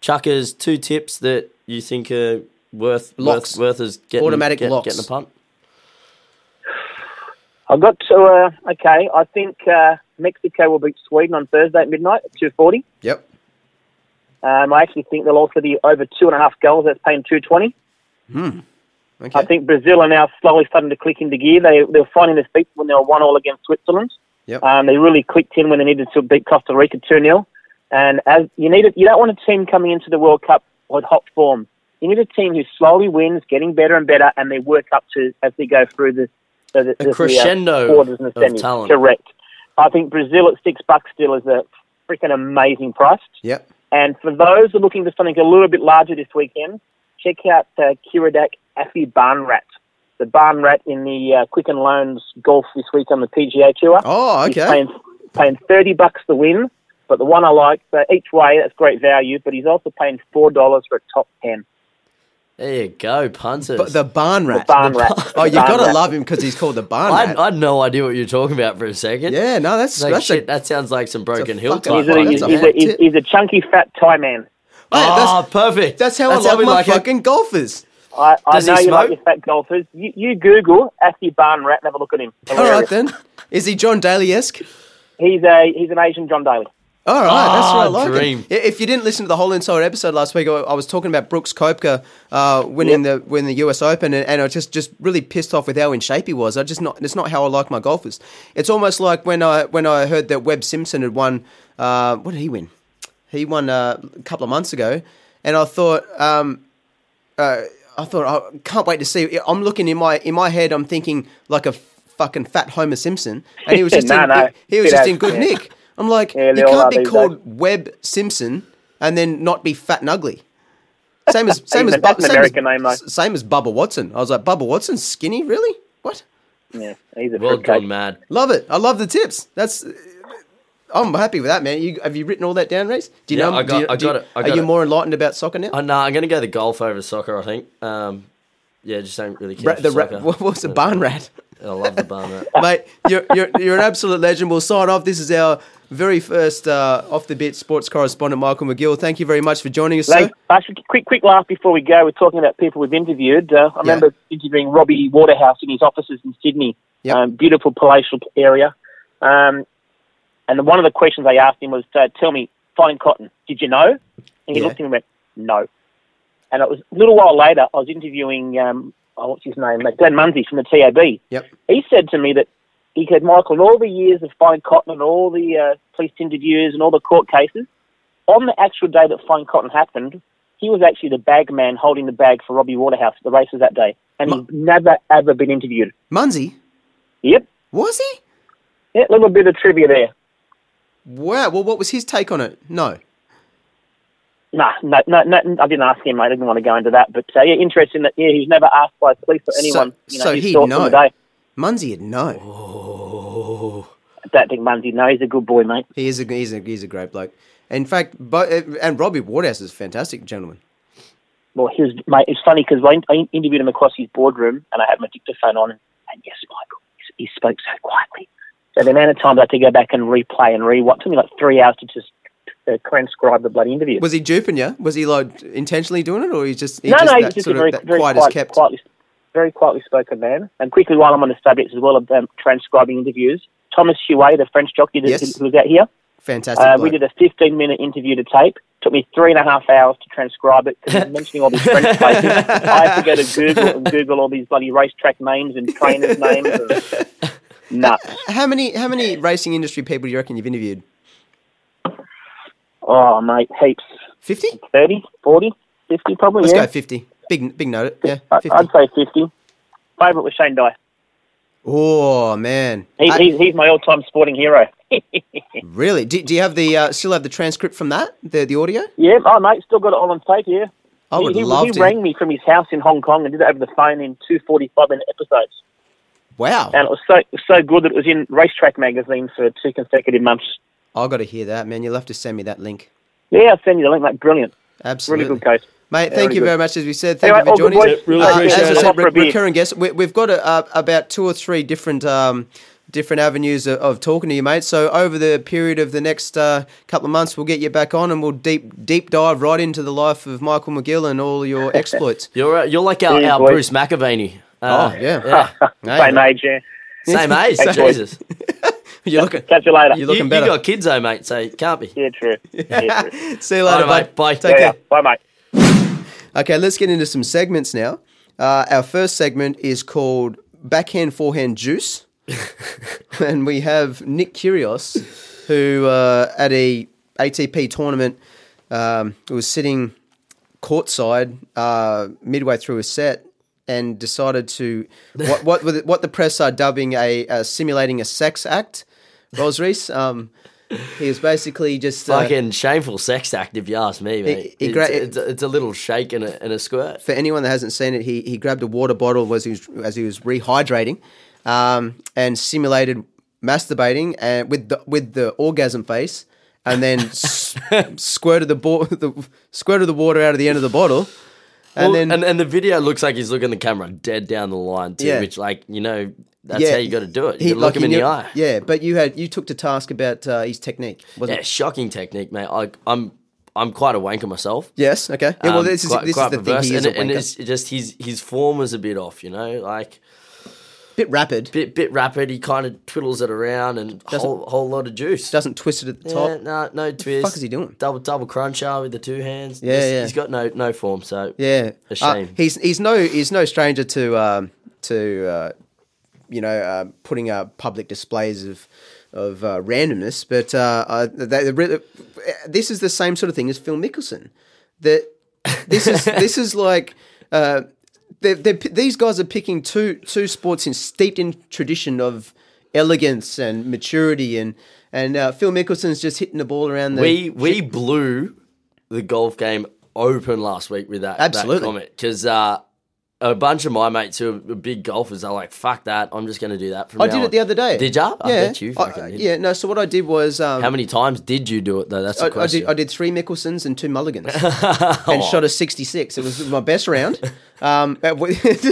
Chuckers, two tips that you think are worth Locks. worth, worth as getting, Automatic get- locks. getting a punt. I've got to, uh, okay, I think uh, Mexico will beat Sweden on Thursday at midnight at 2.40. yep. Um, I actually think they'll also be over two and a half goals. That's paying 220. Hmm. Okay. I think Brazil are now slowly starting to click into gear. They, they were finding their feet when they were 1 all against Switzerland. Yep. Um, they really clicked in when they needed to beat Costa Rica 2 0. And as you need, it, you don't want a team coming into the World Cup with hot form. You need a team who slowly wins, getting better and better, and they work up to as they go through the, the, the, the, uh, crescendo quarters and the of talent. Correct. I think Brazil at six bucks still is a freaking amazing price. Yep. And for those who are looking for something a little bit larger this weekend, check out uh, Kiradak Affy Barn Rat. The Barn Rat in the uh, Quicken Loans golf this week on the PGA Tour. Oh, He's okay. paying, paying 30 bucks to win, but the one I like, so each way, that's great value, but he's also paying $4 for a top 10. There you go, punters. But the barn rat. Barn The Rat. bar- Oh, you Barn got to love him because he's called the barn I, rat. I had no idea what you were talking about for a second. yeah, no, that's Like, that's shit, a, that sounds like some Broken Hill fucking- type. He's a, That's he's, a he's, a, he's, he's a chunky fat Thai man. Mate, Oh, that's, perfect. that's how That's I love we my like it. fucking golfers. I, I Does he know you like smoke? your fat golfers. You, you Google Aphibarnrat and have a look at him. All right then. Is he John Daly esque? He's a he's an Asian John Daly. All right, that's what I Ah, like. dream. If you didn't listen to the whole entire episode last week, I was talking about Brooks Koepka uh, winning the winning the US Open, and, and I was just just really pissed off with how in shape he was. I just not it's not how I like my golfers. It's almost like when I when I heard that Webb Simpson had won. Uh, what did he win? He won uh, a couple of months ago, and I thought. Um, uh, I thought I can't wait to see. I'm looking in my in my head. I'm thinking like a fucking fat Homer Simpson, and he was just No, in, no. he, he was just in good nick. I'm like, Yeah, you can't be these called Webb Simpson and then not be fat and ugly. Same as same as, Bu- same, American as name, though. same as Bubba Watson. I was like, Bubba Watson's skinny, really? What? Yeah, he's a Well fruitcake. gone mad. Love it. I love the tips. That's. I'm happy with that, man. You, have you written all that down, Reese? Do you Yeah, know? I do got- you- I do you- it, I are got you it. more enlightened about soccer now? Oh, no, I'm going to go the golf over soccer, I think. Um, yeah, just don't really care Ra- for the ra- what was the barn rat? I love the barn rat. mate. You're, you're you're an absolute legend. We'll sign off. This is our very first uh, off the bit sports correspondent, Michael McGill. Thank you very much for joining us, sir. Like, actually, quick, quick laugh before we go. We're talking about people we've interviewed. Uh, I remember interviewing Robbie Waterhouse in his offices in Sydney. Yep. Um, beautiful palatial area. Um, and one of the questions I asked him was, uh, "Tell me, Fine Cotton. Did you know?" And he Yeah. looked at me and went, "No." And it was a little while later. I was interviewing, um, oh, what's his name, uh, Glenn Munsey from the TAB. Yep. He said to me that he said, Michael, in all the years of Fine Cotton and all the uh, police interviews and all the court cases, on the actual day that Fine Cotton happened, he was actually the bag man holding the bag for Robbie Waterhouse at the races that day. And he's never, ever been interviewed. Munsey, Yep. was he? Yeah, a little bit of trivia there. Wow. Well, what was his take on it? No. Nah, no, no, no, I didn't ask him. I didn't want to go into that. But uh, yeah, interesting that, yeah, he's never asked by police or anyone, you know, so he'd know. on the day. Munsey would know. Oh. I don't think Munsey, no, he's a good boy, mate. He is a he's a he's a great bloke. In fact, but and Robbie Waterhouse is a fantastic gentleman. Well, he was, mate, it's funny because I, I interviewed him across his boardroom and I had my dictaphone on, and yes, Michael, he, he spoke so quietly. So the amount of times I had to go back and replay and re-watch, took me like three hours to just uh, transcribe the bloody interview. Was he duping you? Was he like intentionally doing it, or he just he no, just no, he's just a very, very quiet quiet, kept? quietly, very quietly spoken man. And quickly, while I'm on the subject as well of um, transcribing interviews, Thomas Huet, the French jockey that Yes. who was out here, Fantastic. uh, we did a 15 minute interview to tape. Took me three and a half hours to transcribe it because mentioning all these French places. I had to go to Google and Google all these bloody racetrack names and trainers' names. And nuts. How many how many racing industry people do you reckon you've interviewed? Oh, mate, heaps. Fifty. 30, 40, 50 probably, Let's yeah. go fifty. Big big note. Yeah, I- 50. I'd say 50. Favourite was Shane Dye. Oh man, He, I- he's, he's my all-time sporting hero. really? Do, do you have the uh, still have the transcript from that? The the audio? yeah, oh, mate, still got it all on tape, yeah. I would he, he, love he to. rang me from his house in Hong Kong and did it over the phone in two 45-minute episodes. Wow, And it was so it was so good that it was in Racetrack magazine for two consecutive months. I got to hear that, man. You'll have to send me that link. Yeah, I'll send you the link, mate. Brilliant. Absolutely. Really good coach. Mate, Yeah, thank really you good. very much. As we said, thank Anyway, you for joining boys. us. Really Uh, appreciate as I said, a re- recurring guests. We, we've got a, uh, about two or three different um, different avenues of, of talking to you, mate. So over the period of the next uh, couple of months, we'll get you back on and we'll deep deep dive right into the life of Michael McGill and all your exploits. You're, uh, you're like our, Yeah, our. Bruce McAvaney. Uh, Oh, yeah. yeah. Same age, yeah. Same age, Jesus. You're looking. Catch you later. You're You, looking you better. got kids though, mate, so it can't be. Yeah, true. Yeah, true. See you later, Bye, mate. mate. Bye. Take yeah, care. yeah. Bye, mate. Okay, let's get into some segments now. Uh, our first segment is called Backhand Forehand Juice. and we have Nick Kyrgios, who uh, at a ATP tournament um, was sitting courtside uh, midway through a set and decided to what what what the press are dubbing a, a simulating a sex act. Reese, um, He was basically just uh, Fucking shameful sex act, if you ask me, mate. he it's, gra- it's, a, it's a little shake and a, and a squirt. for anyone that hasn't seen it, he he grabbed a water bottle as he was as he was rehydrating, um, and simulated masturbating and with the with the orgasm face, and then s- squirted the, bo- the squirted the water out of the end of the bottle, and Well, then and, and the video looks like he's looking the camera dead down the line too, Yeah. which like you know that's how you got to do it. You he- gotta look like him in he the eye. Yeah, but you had you took to task about uh, his technique, wasn't Yeah, it? shocking technique, mate. I, I'm I'm quite a wanker myself. Yes. Okay. Yeah. well, Um, this is quite- this quite is the thing. He is and, and it's just his his form was a bit off, you know, like bit rapid. bit bit rapid. He kind of twiddles it around and does whole whole lot of juice. Doesn't twist it at the yeah, top. no, no twist. fuck is he doing? Double double cruncher with the two hands. Yeah, He's- yeah. He's got no no form. So Yeah, A Uh, shame. he's he's no he's no stranger to um, to uh, you know uh, putting up public displays of of uh, randomness, but uh, uh, they, this is the same sort of thing as Phil Mickelson. That this is this is like. Uh, they're, they're, these guys are picking two two sports in steeped in tradition of elegance and maturity, and and uh, Phil Mickelson's just hitting the ball around the. we we blew the golf game open last week with that Absolutely. comment because uh, a bunch of my mates who are big golfers are like, "Fuck that! I'm just going to do that." From I did on." it the other day. Did ya? I yeah, bet you I- yeah. No, so what I did was um, How many times did you do it though? That's the I, I question. did, I did three Mickelsons and two Mulligans, and shot a sixty-six. It was my best round. Um, it's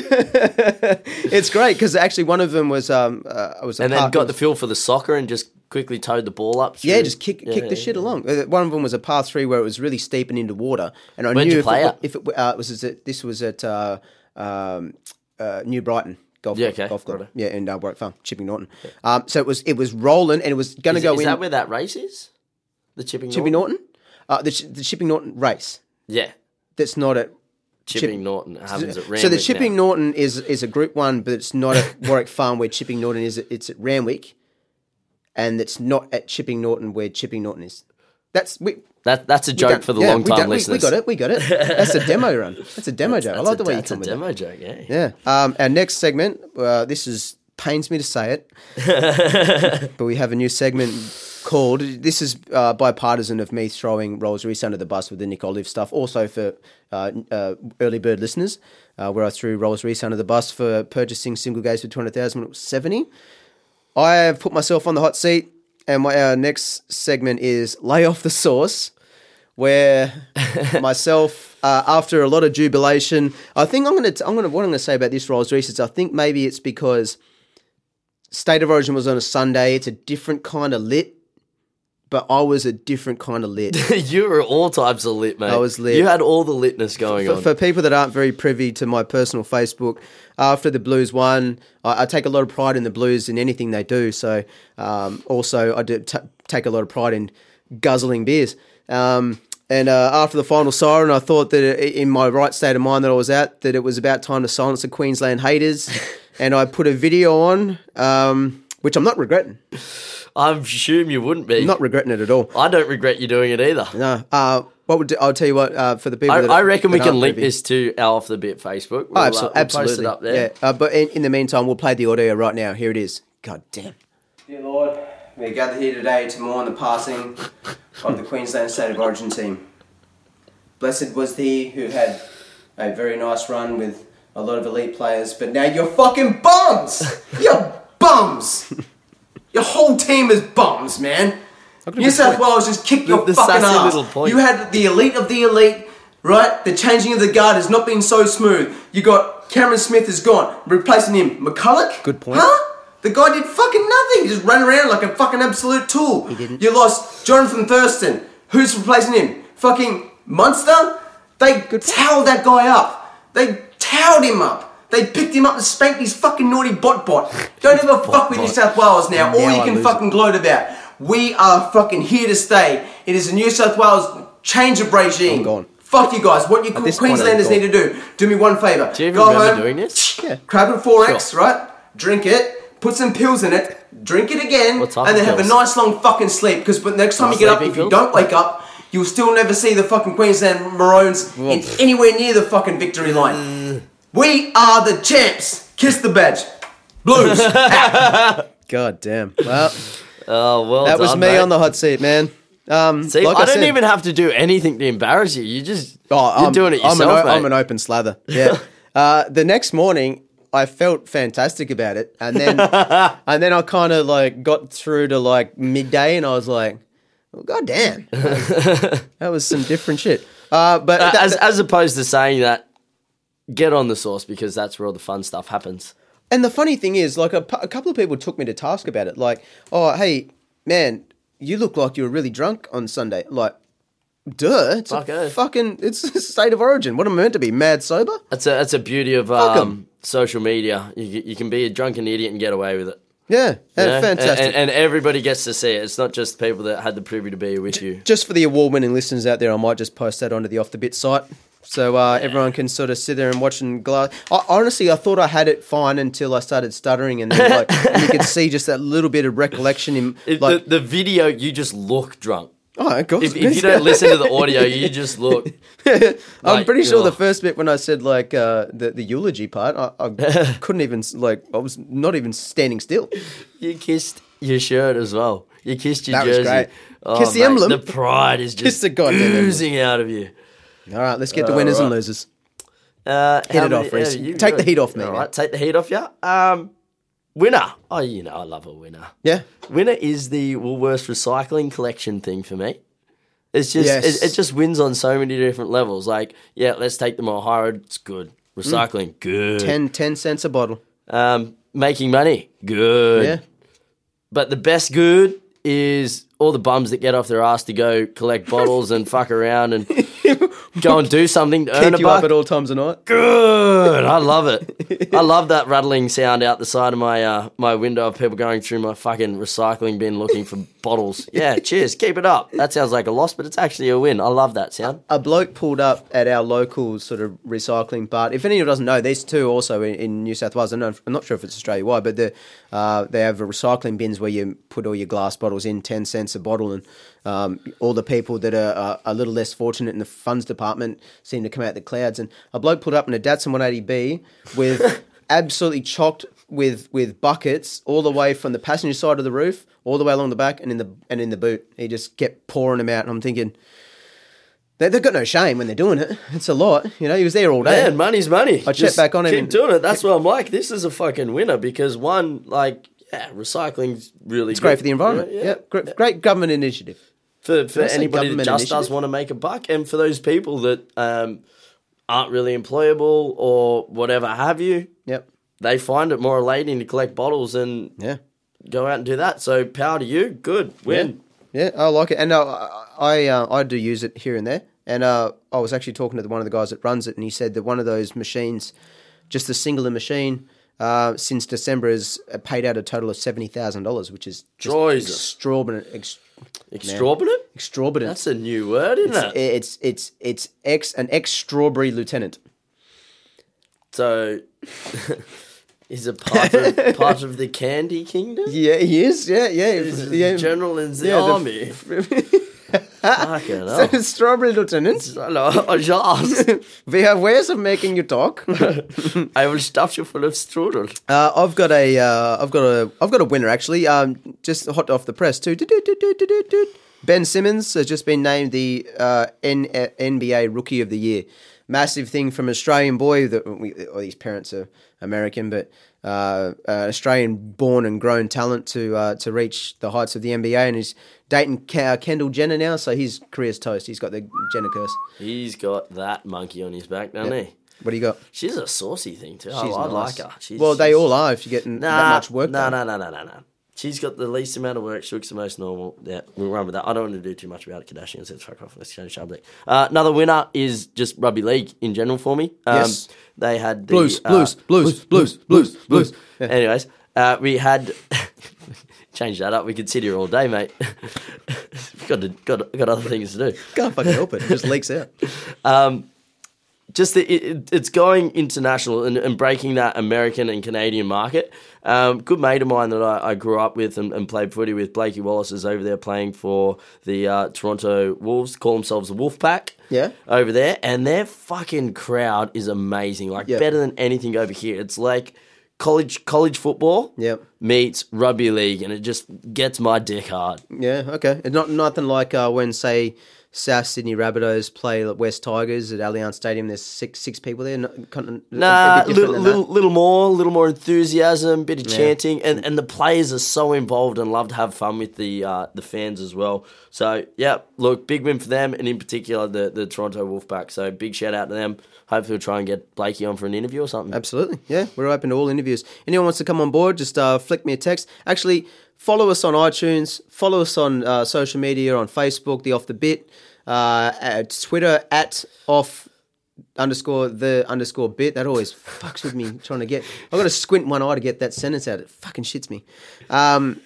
great because actually one of them was um, uh, I was a and then got the feel for the soccer and just quickly towed the ball up. yeah, just kick Yeah, kick the shit yeah. along. Uh, One of them was a par three where it was really steep and into water, and I Where'd knew you if play it, if it uh, was at, this was at uh, um, uh, New Brighton. Golf, Yeah, okay, golf club. righto. Yeah, in uh, Warwick Farm, Chipping Norton. Um, so it was it was rolling, and it was going to go is in. that where that race is? The chipping Chipping Norton? Norton, uh, the, the Chipping Norton race. Yeah, That's not at chipping Norton happens at Randwick so the Chipping now. Norton is is a Group One, but it's not at Warwick Farm where Chipping Norton is. It's at Randwick, and it's not at Chipping Norton where Chipping Norton is. That's we. That that's a joke for the yeah, long time don't- we- listeners. We, got it. We got it. That's a demo run. That's a demo joke. I That's like a, the way you that's a come with that. demo joke. Yeah. Yeah. Um, our next segment. Uh, this is pains me to say it, but we have a new segment called. This is uh, bipartisan of me throwing Rolls Royce under the bus with the Nick Olive stuff. Also for uh, uh, early bird listeners, uh, where I threw Rolls Royce under the bus for purchasing single gates for two hundred thousand when it was seventy. I have put myself on the hot seat, and my our next segment is lay off the sauce where myself, uh, after a lot of jubilation, I think I'm gonna, I'm gonna, what I'm gonna say about this Rolls Royce is I think maybe it's because State of Origin was on a Sunday. It's a different kind of lit, but I was a different kind of lit. you were all types of lit, mate. I was lit. You had all the litness going for, on. for people that aren't very privy to my personal Facebook, after the Blues won, I, I take a lot of pride in the Blues in anything they do. So, um, also, I do t- take a lot of pride in guzzling beers. Um, and uh, after the final siren, I thought that in my right state of mind that I was at, that it was about time to silence the Queensland haters. and I put a video on, um, which I'm not regretting. I assume you wouldn't be. Not regretting it at all. I don't regret you doing it either. No. Uh, what would I'll tell you what uh, for the people. I, that, I reckon we can link privy- this to our off the bit Facebook. We'll, Oh, uh, absolutely. we'll absolutely. post it up there. Yeah. Uh, but in, in the meantime, we'll play the audio right now. Here it is. God damn. Dear Lord, we are gathered here today to mourn the passing of the Queensland State of Origin team. Blessed was he who had a very nice run with a lot of elite players, but now you're fucking bums! you're bums! Your whole team is bums, man. New South Wales just kicked your the fucking ass. point. You had the elite of the elite, right? The changing of the guard has not been so smooth. You got Cameron Smith is gone, replacing him McCullough. Good point. Huh? The guy did fucking nothing. He just ran around like a fucking absolute tool. He didn't. You lost Jonathan Thurston. Who's replacing him? Fucking Munster. They towed that guy up. They towed him up. They picked him up and spanked his fucking naughty bot bot. Don't ever fuck with New South Wales now. All you I can lose fucking gloat about. We are fucking here to stay. It is a New South Wales change of regime. I'm gone. Fuck you guys. What you this point, I'm Queenslanders need to do, do me one favour. Do you Go remember home, doing this? yeah. Crab and 4X, right? Drink it, put some pills in it, drink it again, What type and then have a pills? nice long fucking sleep. Because next time you get up, sleeping if you pills? don't wake up, you'll still never see the fucking Queensland Maroons in anywhere near the fucking victory line. Mm. We are the champs. Kiss the badge. Blues. God damn. Well, Oh well, that was done, me mate. on the hot seat, man. Um, See, like I, don't said- even have to do anything to embarrass you. You just Oh, you're I'm, doing it I'm yourself, an, o- I'm an open slather. Yeah. uh, the next morning, I felt fantastic about it, and then and then I kind of like got through to like midday, and I was like, well, "God damn, that was some different shit." Uh, but Uh, that- as as opposed to saying that, get on the sauce because that's where all the fun stuff happens. And the funny thing is, like a, a couple of people took me to task about it. Like, oh, hey, man, you look like you were really drunk on Sunday. Like, duh, it's Fuck a oath. fucking, it's a state of origin. What am I meant to be? Mad sober? That's a that's a beauty of um, social media. You you can be a drunken idiot and get away with it. Yeah, yeah, fantastic. And, and, everybody gets to see it. It's not just people that had the privilege to be with you. just for the award-winning listeners out there, I might just post that onto the Off the Bit site, so uh, everyone can sort of sit there and watch and glass. I, honestly, I thought I had it fine until I started stuttering, and then like you could see just that little bit of recollection in like. the, the video, you just look drunk. oh, of course. If, if you don't listen to the audio, you just look. I'm pretty sure the first bit when I said like uh, the the eulogy part, I, I couldn't even like I was not even standing still. You kissed your shirt as well. You kissed your That was jersey. great. Oh, Kissed the mate, emblem. The pride is Kiss just the goddamn emblem. oozing out of you. All right, let's get to winners and losers. Uh, Hit it off, Reece. you Take the heat off me, All man. right, take the heat off you. Um, winner. Oh, you know, I love a winner. Yeah, Winner is the Woolworths recycling collection thing for me. It's just Yes. it, it just wins on so many different levels. Like, yeah, let's take them all higher. It's good. Recycling, good. 10, 10 cents a bottle. Um, making money, good. Yeah, But the best good is all the bums that get off their ass to go collect bottles and fuck around and go and do something to earn keep a you buck. up at all times of night. Good. I love it. I love that rattling sound out the side of my uh, my window of people going through my fucking recycling bin looking for bottles. Yeah, cheers. Keep it up. That sounds like a loss, but it's actually a win. I love that sound. a bloke pulled up at our local sort of recycling part. If anyone doesn't know, these two also in, in New South Wales. I know, I'm not sure if it's Australia wide, but the, uh, they have recycling bins where you put all your glass bottles in, 10 cents a bottle. And um, all the people that are uh, a little less fortunate in the funds department seem to come out the clouds. And a bloke pulled up in a Datsun 180B with absolutely chocked with with buckets all the way from the passenger side of the roof all the way along the back and in the and in the boot. He just kept pouring them out. And I'm thinking, they, they've got no shame when they're doing it. It's a lot. You know, he was there all day. Man, money's money. I checked back on him Keep and- doing it. That's what I'm like. This is a fucking winner because one, like, yeah, recycling's really it's great for the environment. Yeah, Great, great government initiative. for, for anybody that government just does want to make a buck, and for those people that um, aren't really employable or whatever have you, Yep. they find it more elating to collect bottles and Yeah. go out and do that. So power to you, good win. Yeah, I like it, and uh, I uh, I do use it here and there. And uh, I was actually talking to one of the guys that runs it, and he said that one of those machines, just a singular machine, uh, since December has paid out a total of seventy thousand dollars, which is just extraordinary. Ex- Exorbitant. extraordinary. That's a new word, isn't it? it's it's it's ex an ex strawberry lieutenant. So. Is a part of part of the Candy Kingdom? Yeah, he is. Yeah, yeah, Is yeah. General in the Yeah, the- army. Strawberry lieutenant. We have ways of making you talk. I will stuff you full of strudel. Uh, I've got a, uh, I've got a, I've got a winner actually. Um, just hot off the press too. Ben Simmons has just been named the uh, N- uh, NBA Rookie of the Year. Massive thing from Australian boy. That we, all these parents are American, but uh, uh, Australian born and grown talent to uh, to reach the heights of the NBA, and he's dating uh, Kendall Jenner now, so his career's toast. He's got the Jenner curse. He's got that monkey on his back, doesn't he? What do you got? She's a saucy thing too. I, She's I nice. like her. She's, well, they she's- all are if you're getting Nah, that much work. No, done. no, no, no, no, no. She's got the least amount of work. She looks the most normal. Yeah, we'll run with that. I don't want to do too much about it. Kardashian says fuck off. Let's change subject. Uh, another winner is just rugby league in general for me. Um, Yes. They had the, Blues, uh, blues, blues, blues, blues, blues. Yeah. Anyways, uh, we had change that up. We could sit here all day, mate. got to, got got other things to do. Can't fucking help it. It just leaks out. Um, just the, it, it- it's going international and, and breaking that American and Canadian market. Um, good mate of mine that I, I grew up with and, and played footy with, Blakey Wallace, is over there playing for the uh, Toronto Wolves. Call themselves the Wolf Pack. Yeah. over there, and their fucking crowd is amazing. Like Yeah. better than anything over here. It's like college college football Yep. meets rugby league, and it just gets my dick hard. Yeah, okay. It's not nothing like uh, when say South Sydney Rabbitohs play West Tigers at Allianz Stadium. There's six six people there. No, kind of, Nah, a little, little, little more, little more enthusiasm, a bit of chanting, and, and the players are so involved and love to have fun with the uh, the fans as well. So yeah, look, big win for them, and in particular the the Toronto Wolfpack. So big shout out to them. Hopefully, we'll try and get Blakey on for an interview or something. Absolutely. Yeah, we're open to all interviews. Anyone wants to come on board, just uh, flick me a text. Actually, follow us on iTunes, follow us on uh, social media, on Facebook, the Off the Bit, uh, at Twitter, at Off underscore the underscore bit. That always fucks with me trying to get. I've got to squint one eye to get that sentence out. It fucking shits me. Um,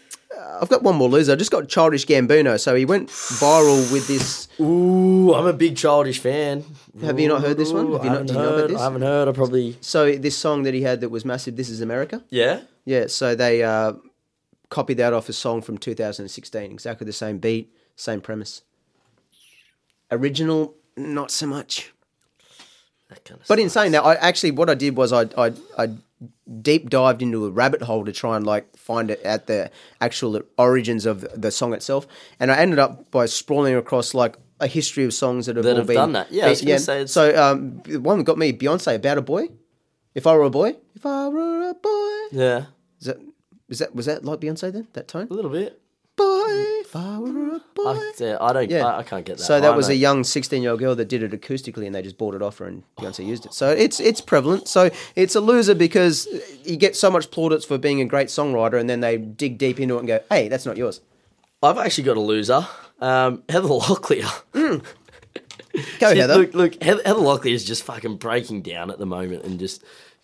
I've got one more loser. I just got Childish Gambino. So he went viral with this. Ooh, I'm a big childish fan. Have you not heard this one? Have you I not- do you know about this? I haven't heard. I probably So this song that he had that was massive. This is America. yeah. Yeah, so they uh, copied that off a song from 2016. Exactly the same beat, same premise. Original, not so much. That kind of But in saying that, I actually what I did was I I, I deep dived into a rabbit hole to try and like find it at the actual origins of the song itself, and I ended up by sprawling across like a history of songs that have That all have been done that. Yeah, was say it's- so. Um, one that got me Beyonce about a boy. If I were a boy, if I were a boy, yeah, is that is that was that like Beyonce then? That tone? a little bit. boy, if I were a boy. I, I don't. Yeah. I, I can't get that. so that was a young sixteen-year-old girl that did it acoustically, and they just bought it off her, and Beyonce used it. So it's it's prevalent. So it's a loser because you get so much plaudits for being a great songwriter, and then they dig deep into it and go, "Hey, that's not yours." I've actually got a loser. Um, Heather Locklear. Go She- Heather. Look, look, Heather, Heather Locklear is just fucking breaking down at the moment, and just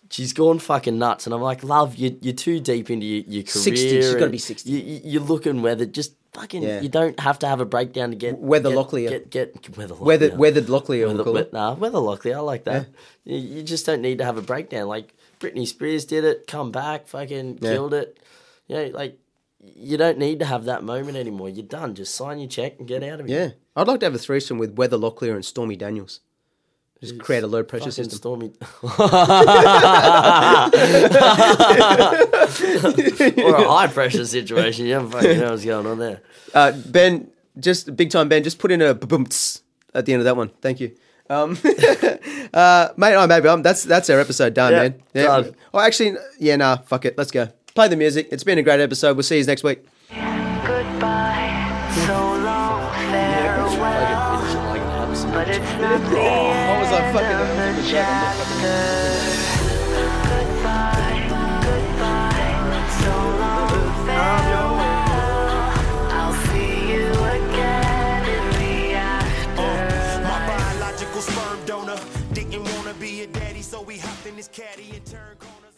she's gone fucking nuts. And I'm like, love, you, you're too deep into your, your career. 60, she's gotta be 60. You, you're looking weathered. Just fucking, Yeah. you don't have to have a breakdown to get Weather get, Locklear. Get, get, weather Locklear. Weathered, weathered Locklear, we'll Weather, call we- nah, weather Locklear. I like that. You, you just don't need to have a breakdown. Like Britney Spears did it, come back, fucking Yeah. killed it. You know, like you don't need to have that moment anymore. You're done. Just sign your check and get out of here. Yeah, I'd like to have a threesome with Weather Locklear and Stormy Daniels. Just create a low pressure Fucking system. Stormy. or a high pressure situation. You haven't fucking know what's going on there. Uh, ben, just big time, Ben. Just put in a boom at the end of that one. Thank you. Um, uh, mate, oh, maybe um, that's that's our episode done, Yeah, man. Yeah. done. Oh, actually, yeah, nah, fuck it. Let's go. Play the music. It's been a great episode. We'll see you next week. Goodbye, so long, farewell. Fucking finish it like an But it's not the What was I end chapter.